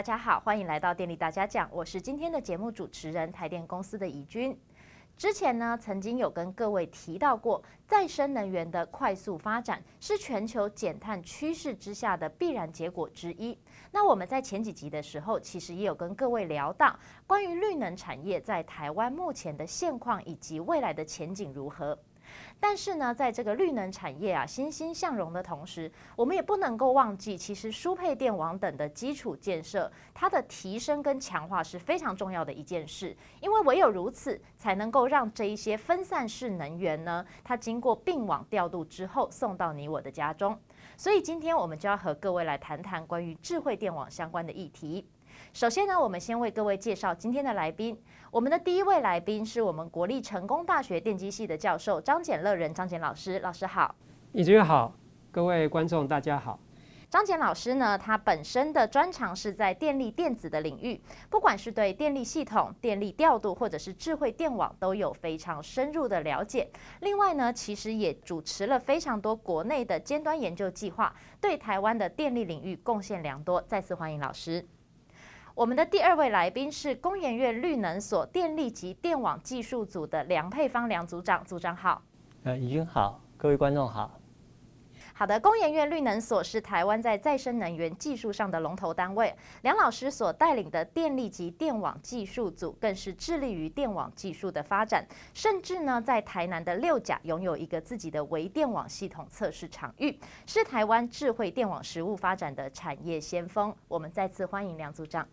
大家好，欢迎来到电力大家讲，我是今天的节目主持人台电公司的怡君。之前呢，曾经有跟各位提到过，再生能源的快速发展是全球减碳趋势之下的必然结果之一。那我们在前几集的时候，其实也有跟各位聊到关于绿能产业在台湾目前的现况以及未来的前景如何。但是呢，在这个绿能产业啊欣欣向荣的同时，我们也不能够忘记，其实输配电网等的基础建设，它的提升跟强化是非常重要的一件事。因为唯有如此，才能够让这一些分散式能源呢，它经过并网调度之后，送到你我的家中。所以今天我们就要和各位来谈谈关于智慧电网相关的议题。首先呢，我们先为各位介绍今天的来宾。我们的第一位来宾是我们国立成功大学电机系的教授张简乐仁张简老师，老师好。尹君好，各位观众大家好。张简老师呢，他本身的专长是在电力电子的领域，不管是对电力系统、电力调度，或者是智慧电网，都有非常深入的了解。另外呢，其实也主持了非常多国内的尖端研究计划，对台湾的电力领域贡献良多。再次欢迎老师。我们的第二位来宾是工研院绿能所电力及电网技术组的梁佩芳梁组长，组长好。呃，怡君好，各位观众好。好的，工研院绿能所是台湾在再生能源技术上的龙头单位，梁老师所带领的电力及电网技术组更是致力于电网技术的发展，甚至呢在台南的六甲拥有一个自己的微电网系统测试场域，是台湾智慧电网实务发展的产业先锋。我们再次欢迎梁组长。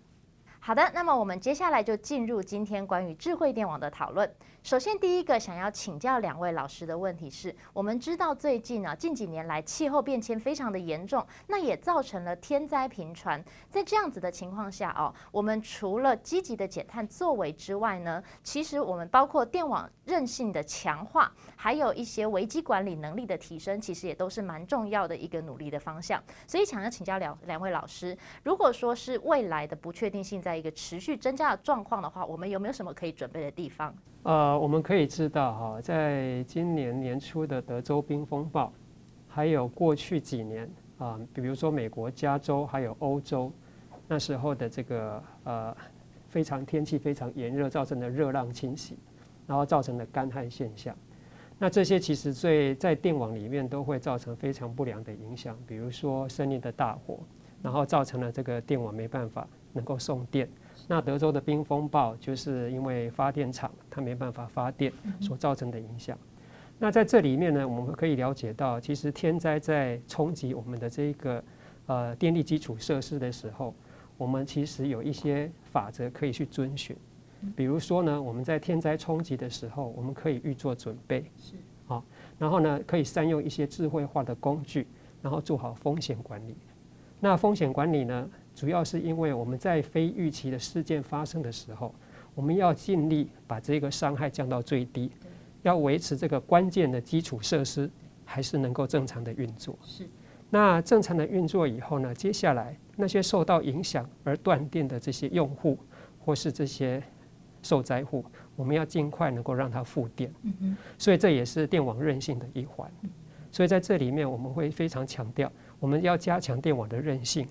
好的，那么我们接下来就进入今天关于智慧电网的讨论。首先，第一个想要请教两位老师的问题是：我们知道最近啊，近几年来气候变迁非常的严重，那也造成了天灾频传。在这样子的情况下哦，我们除了积极的减碳作为之外呢，其实我们包括电网韧性的强化，还有一些危机管理能力的提升，其实也都是蛮重要的一个努力的方向。所以，想要请教两两位老师，如果说是未来的不确定性在一个持续增加的状况的话，我们有没有什么可以准备的地方？呃，我们可以知道哈，在今年年初的德州冰风暴，还有过去几年啊，比如说美国加州还有欧洲那时候的这个呃非常天气非常炎热造成的热浪侵袭，然后造成的干旱现象，那这些其实最在电网里面都会造成非常不良的影响，比如说森林的大火，然后造成了这个电网没办法能够送电。那德州的冰风暴就是因为发电厂它没办法发电所造成的影响。那在这里面呢，我们可以了解到，其实天灾在冲击我们的这个呃电力基础设施的时候，我们其实有一些法则可以去遵循。比如说呢，我们在天灾冲击的时候，我们可以预做准备，是好，然后呢，可以善用一些智慧化的工具，然后做好风险管理。那风险管理呢，主要是因为我们在非预期的事件发生的时候，我们要尽力把这个伤害降到最低，要维持这个关键的基础设施还是能够正常的运作。是。那正常的运作以后呢，接下来那些受到影响而断电的这些用户或是这些受灾户，我们要尽快能够让它复电。嗯。所以这也是电网韧性的一环。所以在这里面我们会非常强调，我们要加强电网的韧性。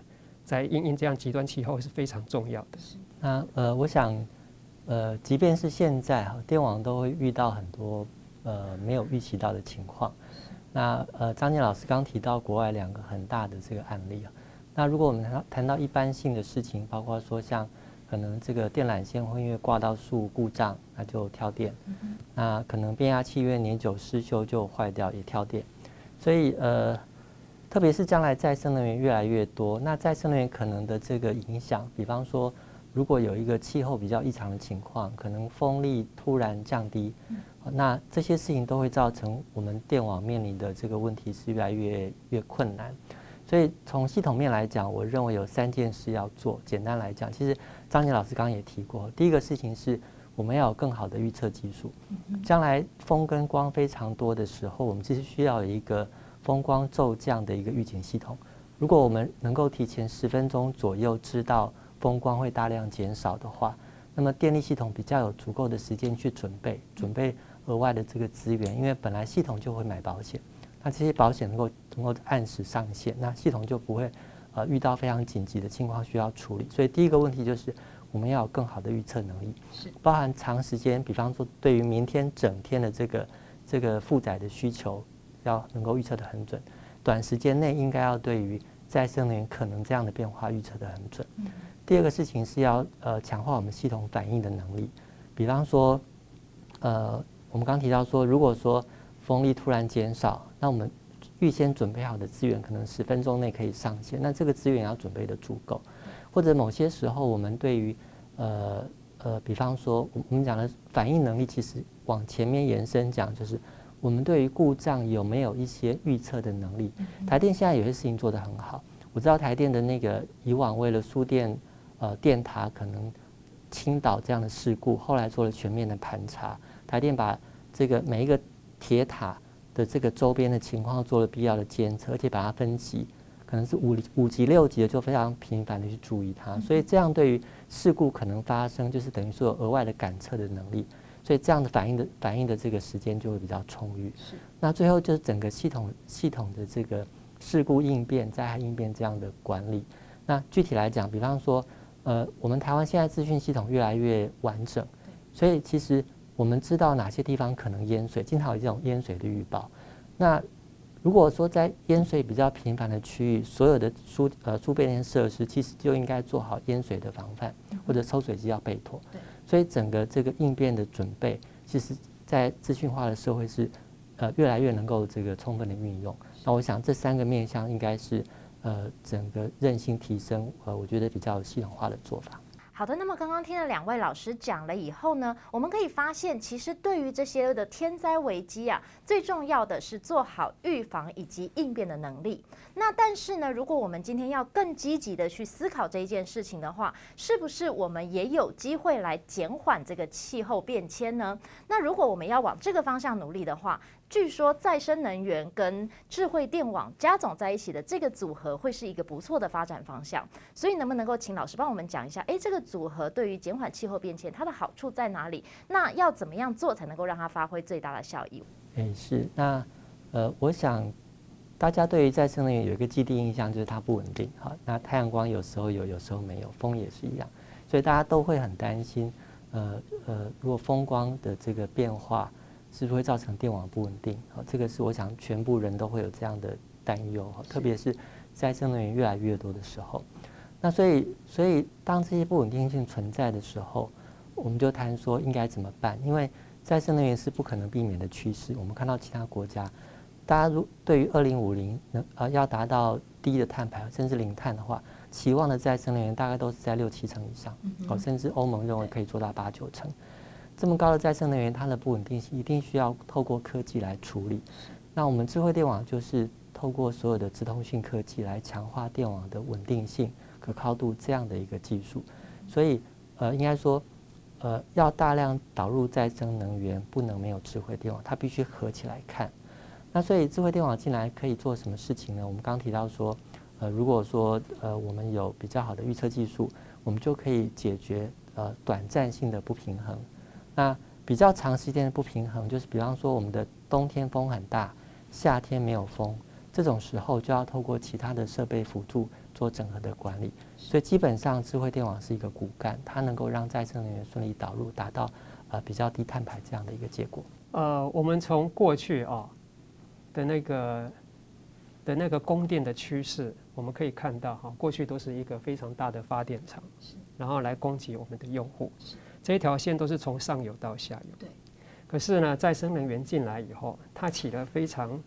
在因应这样极端气候是非常重要的。那呃，我想，呃，即便是现在哈，电网都会遇到很多呃没有预期到的情况。那呃，张健老师刚提到国外两个很大的这个案例啊。那如果我们谈到谈到一般性的事情，包括说像可能这个电缆线会因为挂到树故障，那就跳电。那可能变压器因为年久失修就坏掉也跳电。所以呃。特别是将来再生能源越来越多，那再生能源可能的这个影响，比方说，如果有一个气候比较异常的情况，可能风力突然降低，那这些事情都会造成我们电网面临的这个问题是越来越越困难。所以从系统面来讲，我认为有三件事要做。简单来讲，其实张杰老师刚刚也提过，第一个事情是我们要有更好的预测技术。将来风跟光非常多的时候，我们其实需要有一个。风光骤降的一个预警系统，如果我们能够提前十分钟左右知道风光会大量减少的话，那么电力系统比较有足够的时间去准备，准备额外的这个资源，因为本来系统就会买保险，那这些保险能够能够按时上线，那系统就不会呃遇到非常紧急的情况需要处理。所以第一个问题就是我们要有更好的预测能力，是包含长时间，比方说对于明天整天的这个这个负载的需求要能够预测的很准，短时间内应该要对于再生能源可能这样的变化预测的很准。嗯、第二个事情是要呃强化我们系统反应的能力，比方说呃我们刚提到说，如果说风力突然减少，那我们预先准备好的资源可能十分钟内可以上线，那这个资源要准备的足够，或者某些时候我们对于呃呃，比方说我们讲的反应能力，其实往前面延伸讲，就是我们对于故障有没有一些预测的能力。台电现在有些事情做得很好，我知道台电的那个以往为了输电呃电塔可能倾倒这样的事故，后来做了全面的盘查，台电把这个每一个铁塔的这个周边的情况做了必要的监测，而且把它分级，可能是五五级六级的，就非常频繁的去注意它。所以这样对于事故可能发生，就是等于说有额外的感测的能力，所以这样的反应的反应的这个时间就会比较充裕。是。那最后就是整个系统系统的这个事故应变、灾害应变这样的管理。那具体来讲，比方说，呃，我们台湾现在资讯系统越来越完整，所以其实。我们知道哪些地方可能淹水，经常有这种淹水的预报。那如果说在淹水比较频繁的区域，所有的输呃输变电设施其实就应该做好淹水的防范，或者抽水机要备妥。所以整个这个应变的准备，其实在资讯化的社会是呃越来越能够这个充分的运用。那我想这三个面向应该是呃整个韧性提升，呃我觉得比较系统化的做法。好的，那么刚刚听了两位老师讲了以后呢，我们可以发现，其实对于这些的天灾危机啊，最重要的是做好预防以及应变的能力。那但是呢，如果我们今天要更积极的去思考这一件事情的话，是不是我们也有机会来减缓这个气候变迁呢？那如果我们要往这个方向努力的话，据说再生能源跟智慧电网加总在一起的这个组合会是一个不错的发展方向，所以能不能够请老师帮我们讲一下？诶，这个组合对于减缓气候变迁它的好处在哪里？那要怎么样做才能够让它发挥最大的效益？诶，是那呃，我想大家对于再生能源有一个既定印象，就是它不稳定。好，那太阳光有时候有，有时候没有，风也是一样，所以大家都会很担心。呃呃，如果风光的这个变化。是不是会造成电网不稳定？好，这个是我想全部人都会有这样的担忧。特别是再生能源越来越多的时候，那所以所以当这些不稳定性存在的时候，我们就谈说应该怎么办？因为再生能源是不可能避免的趋势。我们看到其他国家，大家如对于二零五零能呃要达到低的碳排甚至零碳的话，期望的再生能源大概都是在六七成以上。哦，甚至欧盟认为可以做到八九成。这么高的再生能源，它的不稳定性一定需要透过科技来处理。那我们智慧电网就是透过所有的资通讯科技来强化电网的稳定性、可靠度这样的一个技术。所以，呃，应该说，呃，要大量导入再生能源，不能没有智慧电网，它必须合起来看。那所以，智慧电网进来可以做什么事情呢？我们刚提到说，呃，如果说呃我们有比较好的预测技术，我们就可以解决呃短暂性的不平衡。那比较长时间的不平衡，就是比方说我们的冬天风很大，夏天没有风，这种时候就要透过其他的设备辅助做整合的管理。所以基本上智慧电网是一个骨干，它能够让再生能源顺利导入，达到呃比较低碳排这样的一个结果。呃，我们从过去啊的那个的那个供电的趋势，我们可以看到哈，过去都是一个非常大的发电厂，然后来供给我们的用户。这一条线都是从上游到下游。对。可是呢，再生能源进来以后，它起了非常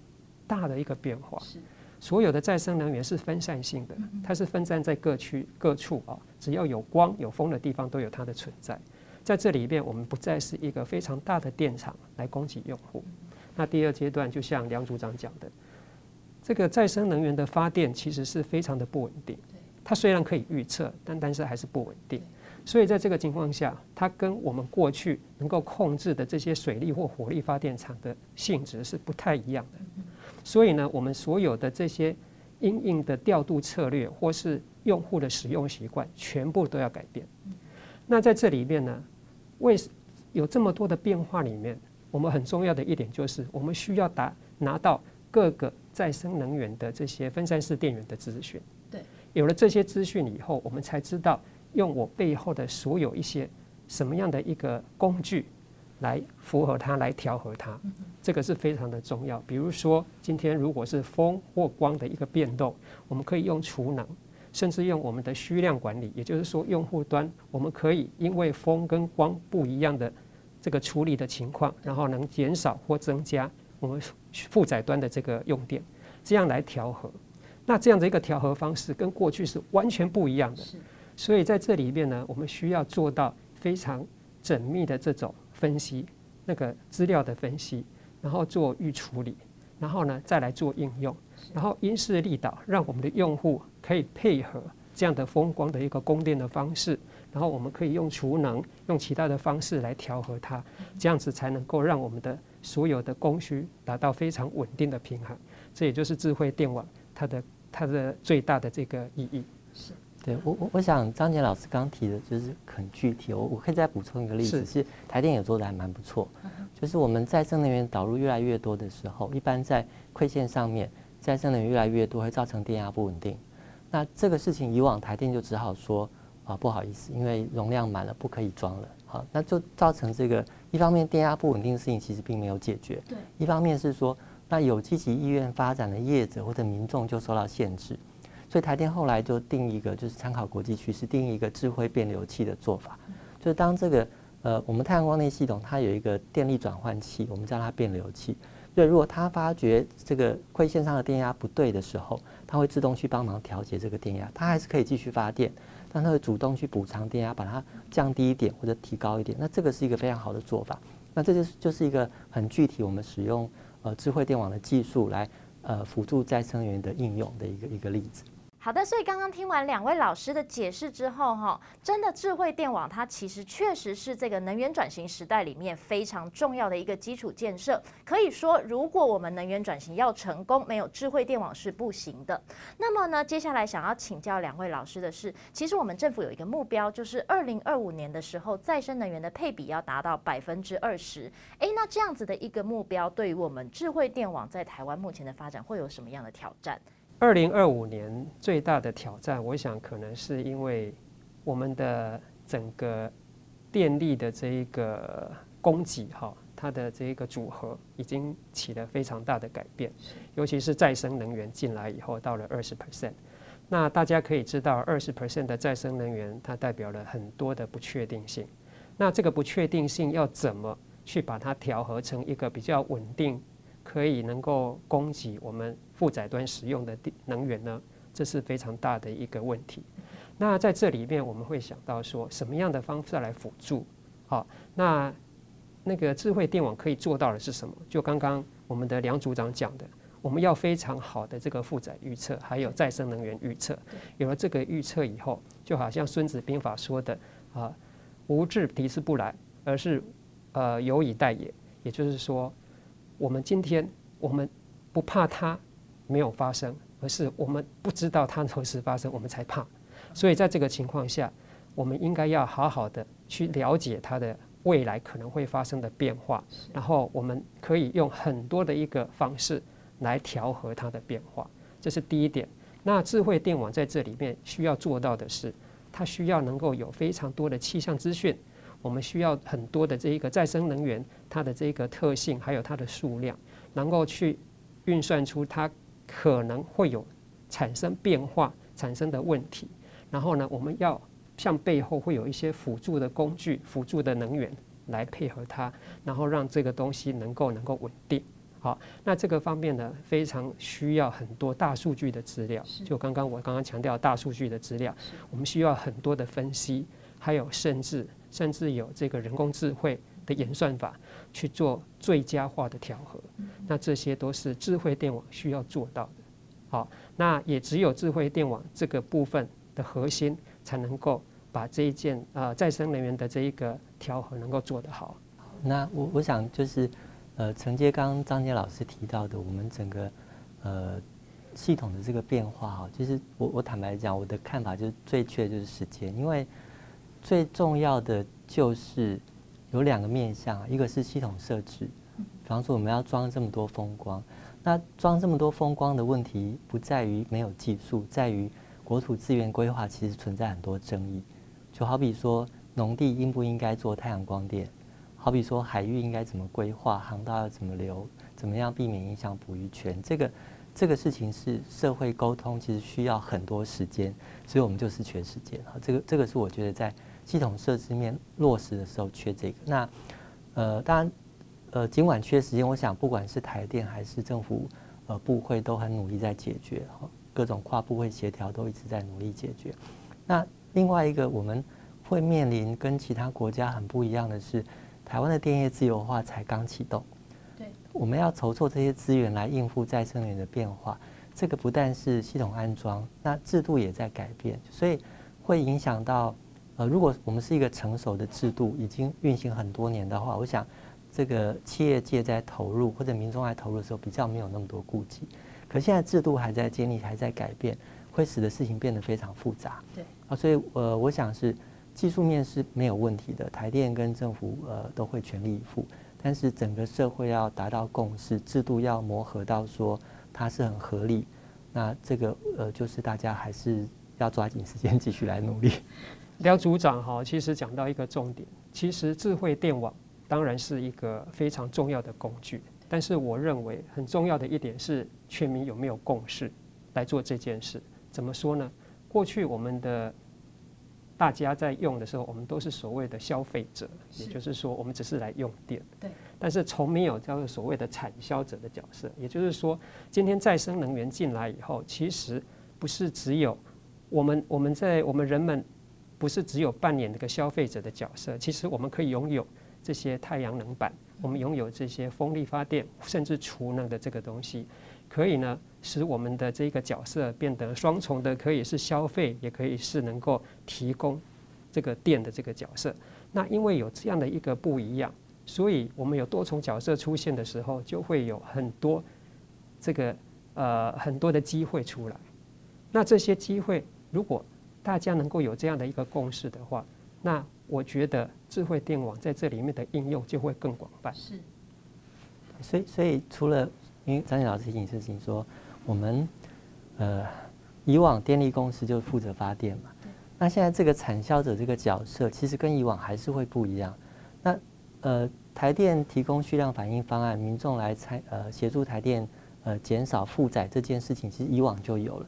大的一个变化。是。所有的再生能源是分散性的，它是分散在各区各处啊，只要有光有风的地方都有它的存在。在这里边，我们不再是一个非常大的电厂来供给用户。那第二阶段，就像梁组长讲的，这个再生能源的发电其实是非常的不稳定。它虽然可以预测，但但是还是不稳定。所以在这个情况下，它跟我们过去能够控制的这些水力或火力发电厂的性质是不太一样的。所以呢，我们所有的这些因应的调度策略或是用户的使用习惯，全部都要改变。那在这里面呢，为有这么多的变化里面，我们很重要的一点就是，我们需要打拿到各个再生能源的这些分散式电源的资讯。对，有了这些资讯以后，我们才知道用我背后的所有一些什么样的一个工具来符合它，来调和它，这个是非常的重要。比如说，今天如果是风或光的一个变动，我们可以用储能，甚至用我们的需量管理，也就是说，用户端我们可以因为风跟光不一样的这个处理的情况，然后能减少或增加我们负载端的这个用电，这样来调和。那这样的一个调和方式跟过去是完全不一样的，所以在这里面呢，我们需要做到非常缜密的这种分析，那个资料的分析，然后做预处理，然后呢再来做应用，然后因势利导，让我们的用户可以配合这样的风光的一个供电的方式，然后我们可以用储能，用其他的方式来调和它，这样子才能够让我们的所有的供需达到非常稳定的平衡。这也就是智慧电网它的。它的最大的这个意义是，对我我我想张杰老师刚提的就是很具体，我我可以再补充一个例子，是。台电也做的还蛮不错，就是我们再生能源导入越来越多的时候，一般在馈线上面再生能源越来越多会造成电压不稳定，那这个事情以往台电就只好说啊不好意思，因为容量满了不可以装了，好，那就造成这个一方面电压不稳定的事情其实并没有解决，对，一方面是说。那有积极意愿发展的业者或者民众就受到限制，所以台电后来就定一个，就是参考国际趋势，定一个智慧变流器的做法，就是当这个呃我们太阳光电系统它有一个电力转换器，我们叫它变流器，对，如果它发觉这个馈线上的电压不对的时候，它会自动去帮忙调节这个电压，它还是可以继续发电，但它会主动去补偿电压，把它降低一点或者提高一点，那这个是一个非常好的做法，那这就是就是一个很具体我们使用。呃，智慧电网的技术来呃辅助再生能源的应用的一个一个例子。好的，所以刚刚听完两位老师的解释之后，哈，真的智慧电网它其实确实是这个能源转型时代里面非常重要的一个基础建设。可以说，如果我们能源转型要成功，没有智慧电网是不行的。那么呢，接下来想要请教两位老师的是，其实我们政府有一个目标，就是二零二五年的时候，再生能源的配比要达到百分之二十。诶，那这样子的一个目标，对于我们智慧电网在台湾目前的发展，会有什么样的挑战？二零二五年最大的挑战，我想可能是因为我们的整个电力的这一个供给哈，它的这一个组合已经起了非常大的改变，尤其是再生能源进来以后，到了二十 percent。那大家可以知道，二十 percent 的再生能源，它代表了很多的不确定性。那这个不确定性要怎么去把它调和成一个比较稳定？可以能够供给我们负载端使用的能源呢，这是非常大的一个问题。那在这里面，我们会想到说，什么样的方式来辅助？好，那那个智慧电网可以做到的是什么？就刚刚我们的梁组长讲的，我们要非常好的这个负载预测，还有再生能源预测。有了这个预测以后，就好像《孙子兵法》说的啊，“无智敌之不来，而是呃有以待也”，也就是说。我们今天，我们不怕它没有发生，而是我们不知道它何时发生，我们才怕。所以在这个情况下，我们应该要好好的去了解它的未来可能会发生的变化，然后我们可以用很多的一个方式来调和它的变化。这是第一点。那智慧电网在这里面需要做到的是，它需要能够有非常多的气象资讯。我们需要很多的这一个再生能源，它的这个特性还有它的数量，能够去运算出它可能会有产生变化产生的问题。然后呢，我们要向背后会有一些辅助的工具、辅助的能源来配合它，然后让这个东西能够能够稳定。好，那这个方面呢，非常需要很多大数据的资料。就刚刚我刚刚强调大数据的资料，我们需要很多的分析，还有甚至。甚至有这个人工智慧的演算法去做最佳化的调和，那这些都是智慧电网需要做到的。好，那也只有智慧电网这个部分的核心，才能够把这一件呃再生能源的这一个调和能够做得好。那我我想就是呃承接刚刚张杰老师提到的，我们整个呃系统的这个变化哈，其实我我坦白讲，我的看法就是最缺的就是时间，因为。最重要的就是有两个面向，一个是系统设置，比方说我们要装这么多风光，那装这么多风光的问题不在于没有技术，在于国土资源规划其实存在很多争议，就好比说农地应不应该做太阳光电，好比说海域应该怎么规划，航道要怎么留，怎么样避免影响捕鱼权，这个这个事情是社会沟通，其实需要很多时间，所以我们就是缺时间啊。这个这个是我觉得在系统设置面落实的时候缺这个。那呃，当然呃，尽管缺时间，我想不管是台电还是政府呃部会都很努力在解决哈。各种跨部会协调都一直在努力解决。那另外一个我们会面临跟其他国家很不一样的是，台湾的电业自由化才刚启动。对，我们要筹措这些资源来应付再生能源的变化，这个不但是系统安装，那制度也在改变，所以会影响到呃，如果我们是一个成熟的制度，已经运行很多年的话，我想这个企业界在投入或者民众在投入的时候，比较没有那么多顾忌。可现在制度还在建立，还在改变，会使得事情变得非常复杂。对啊，所以呃，我想是技术面是没有问题的，台电跟政府呃都会全力以赴。但是整个社会要达到共识，制度要磨合到说它是很合理，那这个呃就是大家还是要抓紧时间继续来努力。廖组长哈，其实讲到一个重点，其实智慧电网当然是一个非常重要的工具。但是我认为很重要的一点是，全民有没有共识来做这件事？怎么说呢？过去我们的大家在用的时候，我们都是所谓的消费者，也就是说，我们只是来用电。对。但是从没有叫做所谓的产销者的角色，也就是说，今天再生能源进来以后，其实不是只有我们我们在我们人们不是只有扮演这个消费者的角色，其实我们可以拥有这些太阳能板。我们拥有这些风力发电，甚至储能的这个东西，可以呢使我们的这个角色变得双重的，可以是消费，也可以是能够提供这个电的这个角色。那因为有这样的一个不一样，所以我们有多重角色出现的时候，就会有很多这个呃很多的机会出来。那这些机会，如果大家能够有这样的一个共识的话，那我觉得智慧电网在这里面的应用就会更广泛。是，所以所以除了因为张老师提醒事情说，我们呃以往电力公司就负责发电嘛，那现在这个产销者这个角色其实跟以往还是会不一样。那呃台电提供蓄量反应方案，民众来参呃协助台电呃减少负载这件事情，其实以往就有了。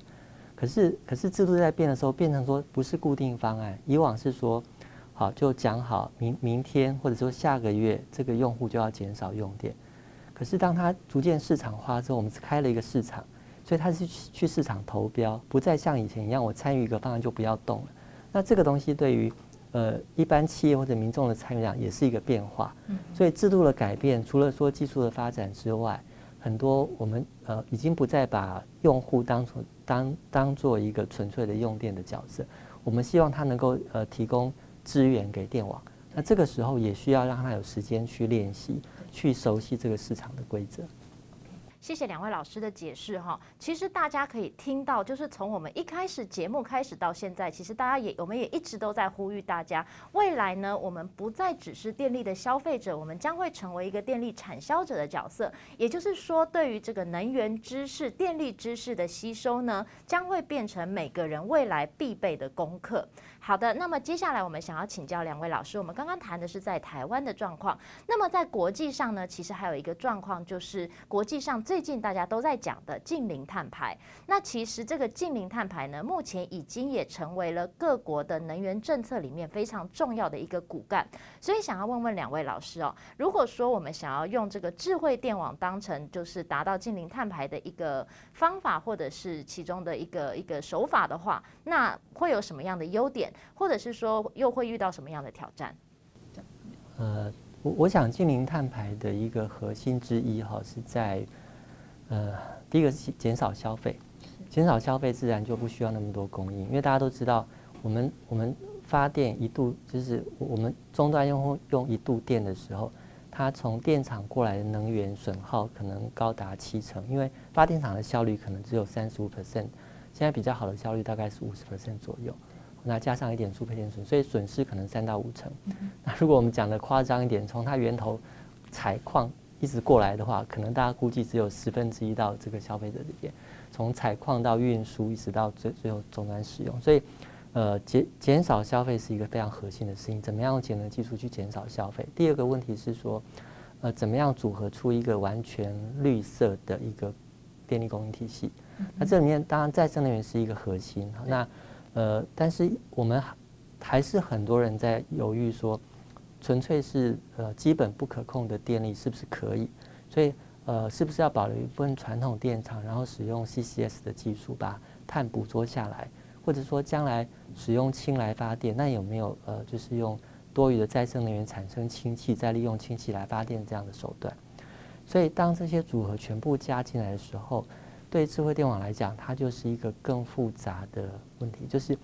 可是可是制度在变的时候，变成说不是固定方案，以往是说。好，就讲好明明天或者说下个月，这个用户就要减少用电。可是当它逐渐市场化之后，我们是开了一个市场，所以它是去市场投标，不再像以前一样，我参与一个方案就不要动了。那这个东西对于呃一般企业或者民众的参与量也是一个变化。所以制度的改变，除了说技术的发展之外，很多我们呃已经不再把用户当成当当做一个纯粹的用电的角色，我们希望他能够呃提供。资源给电网，那这个时候也需要让他有时间去练习，去熟悉这个市场的规则。谢谢两位老师的解释哈。其实大家可以听到，就是从我们一开始节目开始到现在，其实大家也我们也一直都在呼吁大家，未来呢，我们不再只是电力的消费者，我们将会成为一个电力产销者的角色。也就是说，对于这个能源知识、电力知识的吸收呢，将会变成每个人未来必备的功课。好的，那么接下来我们想要请教两位老师，我们刚刚谈的是在台湾的状况，那么在国际上呢，其实还有一个状况，就是国际上最近大家都在讲的近零碳排。那其实这个近零碳排呢，目前已经也成为了各国的能源政策里面非常重要的一个骨干。所以想要问问两位老师哦，如果说我们想要用这个智慧电网当成就是达到近零碳排的一个方法，或者是其中的一个一个手法的话，那会有什么样的优点？或者是说又会遇到什么样的挑战？呃，我我想近零碳排的一个核心之一哈，是在呃，第一个是减少消费，减少消费自然就不需要那么多供应，因为大家都知道，我们我们发电一度就是我们终端用户用一度电的时候，它从电厂过来的能源损耗可能高达七成，因为发电厂的效率可能只有三十五 percent，现在比较好的效率大概是五十 percent 左右。那加上一点输配电损，所以损失可能三到五成。那如果我们讲的夸张一点，从它源头采矿一直过来的话，可能大家估计只有十分之一到这个消费者这边，从采矿到运输，一直到最最后终端使用。所以，呃，减减少消费是一个非常核心的事情。怎么样用节能技术去减少消费？第二个问题是说，呃，怎么样组合出一个完全绿色的一个电力供应体系？那这里面当然再生能源是一个核心。那呃，但是我们还是很多人在犹豫说，纯粹是呃基本不可控的电力是不是可以？所以呃，是不是要保留一部分传统电厂，然后使用 CCS 的技术把碳捕捉下来？或者说将来使用氢来发电，那有没有呃就是用多余的再生能源产生氢气，再利用氢气来发电这样的手段？所以当这些组合全部加进来的时候，对智慧电网来讲，它就是一个更复杂的问题，就是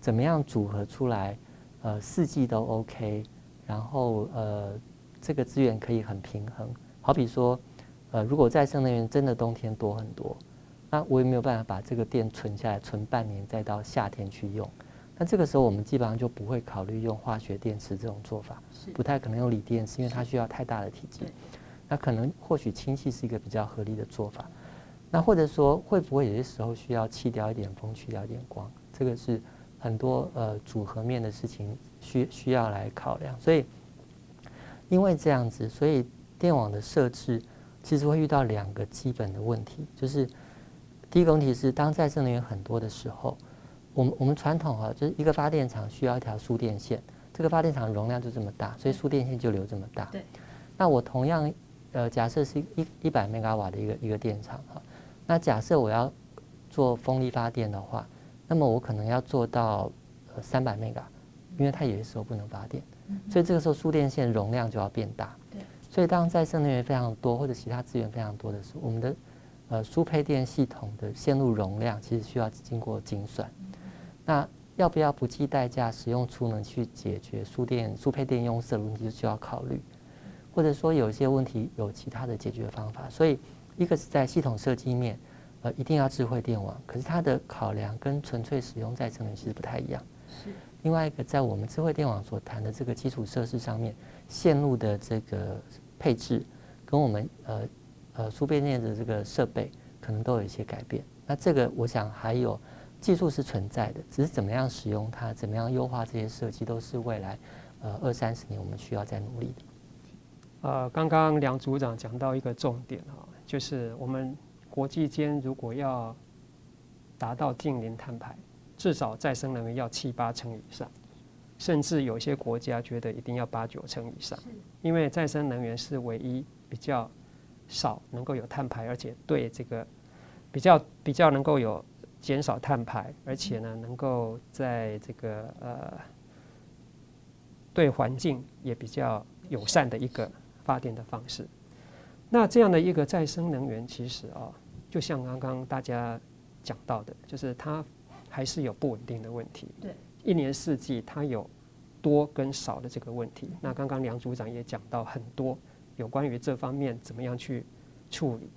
怎么样组合出来，呃，四季都 OK，然后呃，这个资源可以很平衡。好比说，呃，如果再生能源真的冬天多很多，那我也没有办法把这个电存下来，存半年再到夏天去用。那这个时候我们基本上就不会考虑用化学电池这种做法，不太可能用锂电池，因为它需要太大的体积。那可能或许氢气是一个比较合理的做法。那或者说，会不会有些时候需要弃掉一点风，去掉一点光？这个是很多呃组合面的事情需需要来考量。所以，因为这样子，所以电网的设置其实会遇到两个基本的问题，就是第一个问题是，当再生能源很多的时候，我们我们传统啊，就是一个发电厂需要一条输电线，这个发电厂容量就这么大，所以输电线就留这么大。对。那我同样呃，假设是一一百兆瓦的一个一个电厂哈。那假设我要做风力发电的话，那么我可能要做到呃三百 mega，因为它有些时候不能发电，所以这个时候输电线容量就要变大。所以当再生能源非常多或者其他资源非常多的时候，我们的呃输配电系统的线路容量其实需要经过精算。那要不要不计代价使用储能去解决输电输配电壅塞的问题，就需要考虑，或者说有一些问题有其他的解决方法，所以。一个是在系统设计面，呃，一定要智慧电网，可是它的考量跟纯粹使用再生能源其实不太一样。是。另外一个，在我们智慧电网所谈的这个基础设施上面，线路的这个配置，跟我们呃呃输变电的这个设备，可能都有一些改变。那这个我想还有技术是存在的，只是怎么样使用它，怎么样优化这些设计，都是未来呃二三十年我们需要再努力的。呃，刚刚梁组长讲到一个重点哈。就是我们国际间如果要达到净零碳排，至少再生能源要七八成以上，甚至有些国家觉得一定要八九成以上，因为再生能源是唯一比较少能够有碳排，而且对这个比较比较能够有减少碳排，而且呢能够在这个呃对环境也比较友善的一个发电的方式。那这样的一个再生能源，其实啊，就像刚刚大家讲到的，就是它还是有不稳定的问题。对，一年四季它有多跟少的这个问题。那刚刚梁组长也讲到很多有关于这方面怎么样去处理。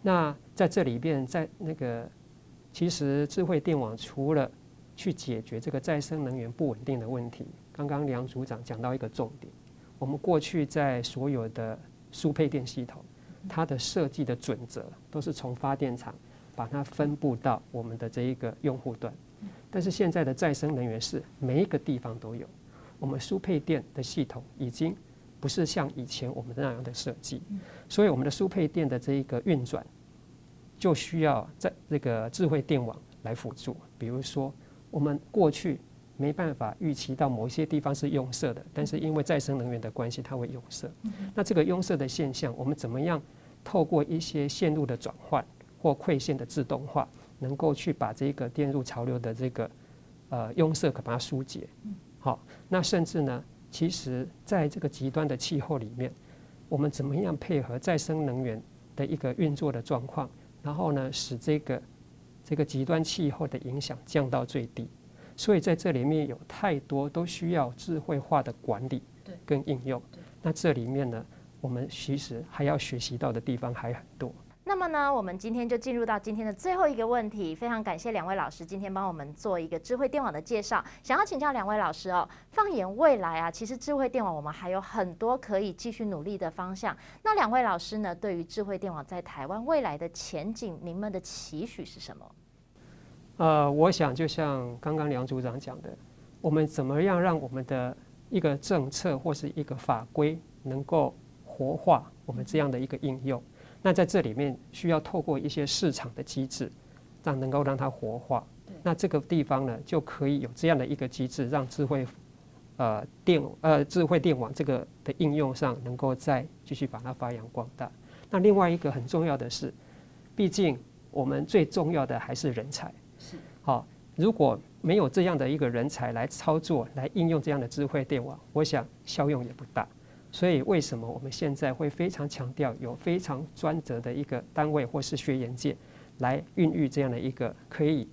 那在这里边，在那个其实智慧电网除了去解决这个再生能源不稳定的问题，刚刚梁组长讲到一个重点，我们过去在所有的输配电系统。它的设计的准则都是从发电厂把它分布到我们的这一个用户端，但是现在的再生能源是每一个地方都有。我们输配电的系统已经不是像以前我们那样的设计，所以我们的输配电的这一个运转就需要在这个智慧电网来辅助。比如说，我们过去没办法预期到某些地方是壅塞的，但是因为再生能源的关系，它会壅塞。那这个壅塞的现象，我们怎么样？透过一些线路的转换或馈线的自动化，能够去把这个电路潮流的这个呃壅塞可把它疏解。好，那甚至呢，其实在这个极端的气候里面，我们怎么样配合再生能源的一个运作的状况，然后呢，使这个这个极端气候的影响降到最低。所以在这里面有太多都需要智慧化的管理跟应用。那这里面呢？我们其实还要学习到的地方还很多。那那么呢，我们今天就进入到今天的最后一个问题。非常感谢两位老师今天帮我们做一个智慧电网的介绍。想要请教两位老师哦，放眼未来啊，其实智慧电网我们还有很多可以继续努力的方向。那两位老师呢，对于智慧电网在台湾未来的前景，你们的期许是什么？呃，我想就像刚刚梁组长讲的，我们怎么样让我们的一个政策或是一个法规能够活化我们这样的一个应用？那在这里面需要透过一些市场的机制，让能够让它活化。那这个地方呢，就可以有这样的一个机制，让智慧呃电呃智慧电网这个的应用上能够再继续把它发扬光大。那另外一个很重要的是，毕竟我们最重要的还是人才。好，如果没有这样的一个人才来操作、来应用这样的智慧电网，我想效用也不大。所以，为什么我们现在会非常强调有非常专责的一个单位或是学研界来孕育这样的一个可以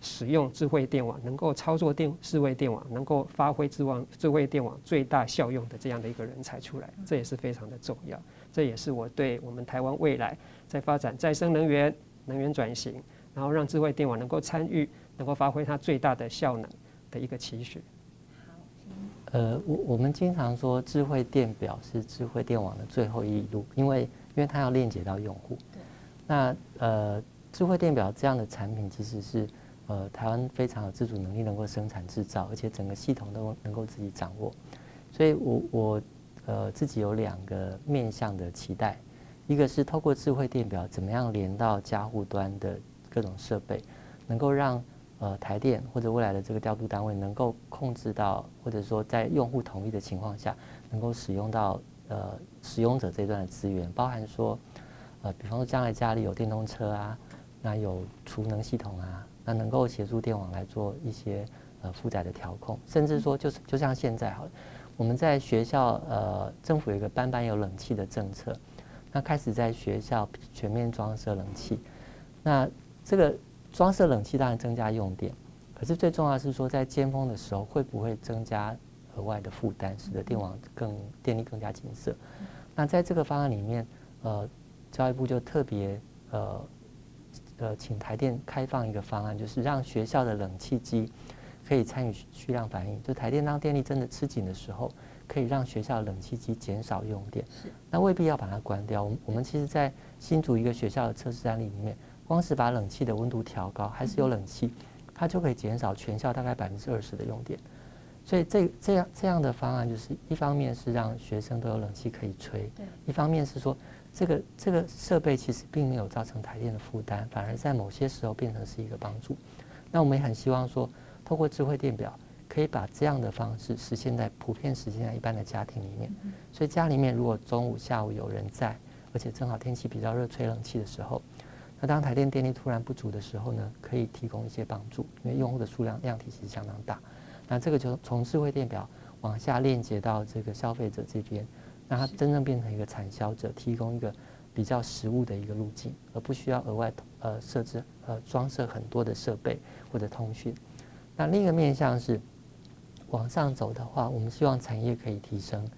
使用智慧电网、能够操作电智慧电网、能够发挥智网智慧电网最大效用的这样的一个人才出来？这也是非常的重要。这也是我对我们台湾未来在发展再生能源、能源转型。然后让智慧电网能够参与，能够发挥它最大的效能的一个期许。呃，我我们经常说智慧电表是智慧电网的最后一路，因为因为它要链接到用户。那呃，智慧电表这样的产品其实是呃台湾非常有自主能力，能够生产制造，而且整个系统都能够自己掌握。所以我我呃自己有两个面向的期待，一个是透过智慧电表怎么样连到家户端的。各种设备能够让呃台电或者未来的这个调度单位能够控制到，或者说在用户同意的情况下，能够使用到呃使用者这段的资源，包含说呃比方说将来家里有电动车啊，那有储能系统啊，那能够协助电网来做一些呃负载的调控，甚至说就是就像现在好了，我们在学校呃政府有一个班班有冷气的政策，那开始在学校全面装设冷气，那。这个装设冷气当然增加用电，可是最重要的是说，在尖峰的时候会不会增加额外的负担，使得电网更电力更加紧塞？那在这个方案里面，呃，教育部就特别呃呃请台电开放一个方案，就是让学校的冷气机可以参与蓄量反应，就台电当电力真的吃紧的时候，可以让学校冷气机减少用电。那未必要把它关掉。我们我们其实在新竹一个学校的测试案例里面。光是把冷气的温度调高，还是有冷气，它就可以减少全校大概百分之二十的用电。所以这这样这样的方案，就是一方面是让学生都有冷气可以吹，一方面是说这个这个设备其实并没有造成台电的负担，反而在某些时候变成是一个帮助。那我们也很希望说，透过智慧电表，可以把这样的方式实现在普遍实现在一般的家庭里面。所以家里面如果中午下午有人在，而且正好天气比较热，吹冷气的时候。那当台电电力突然不足的时候呢，可以提供一些帮助，因为用户的数量量体其实相当大。那这个就从智慧电表往下链接到这个消费者这边，那它真正变成一个产销者，提供一个比较实物的一个路径，而不需要额外呃设置呃装设很多的设备或者通讯。那另一个面向是往上走的话，我们希望产业可以提升。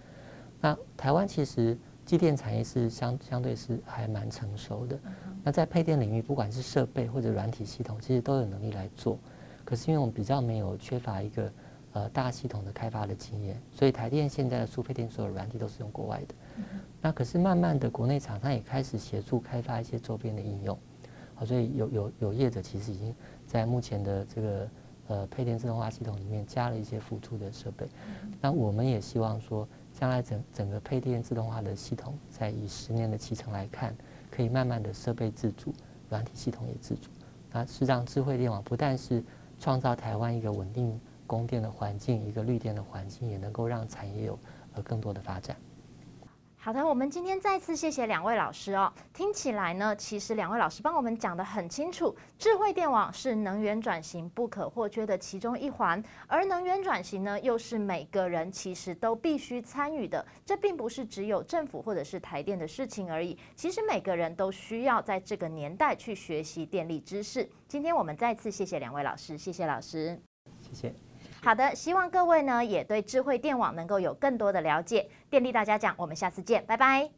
那台湾其实。机电产业是相相对是还蛮成熟的，那在配电领域，不管是设备或者软体系统，其实都有能力来做。可是因为我们比较没有缺乏一个呃大系统的开发的经验，所以台电现在的输配电所有软体都是用国外的。那可是慢慢的，国内厂商也开始协助开发一些周边的应用。好，所以有有有业者其实已经在目前的这个呃配电自动化系统里面加了一些辅助的设备。那我们也希望说。将来整整个配电自动化的系统，在以十年的期程来看，可以慢慢的设备自主，软体系统也自主，那是让智慧电网不但是创造台湾一个稳定供电的环境，一个绿电的环境，也能够让产业有呃更多的发展。好的，我们今天再次谢谢两位老师哦。听起来呢，其实两位老师帮我们讲得很清楚，智慧电网是能源转型不可或缺的其中一环，而能源转型呢，又是每个人其实都必须参与的。这并不是只有政府或者是台电的事情而已，其实每个人都需要在这个年代去学习电力知识。今天我们再次谢谢两位老师，谢谢老师，谢谢。好的，希望各位呢也对智慧电网能够有更多的了解。电力大家讲，我们下次见，拜拜。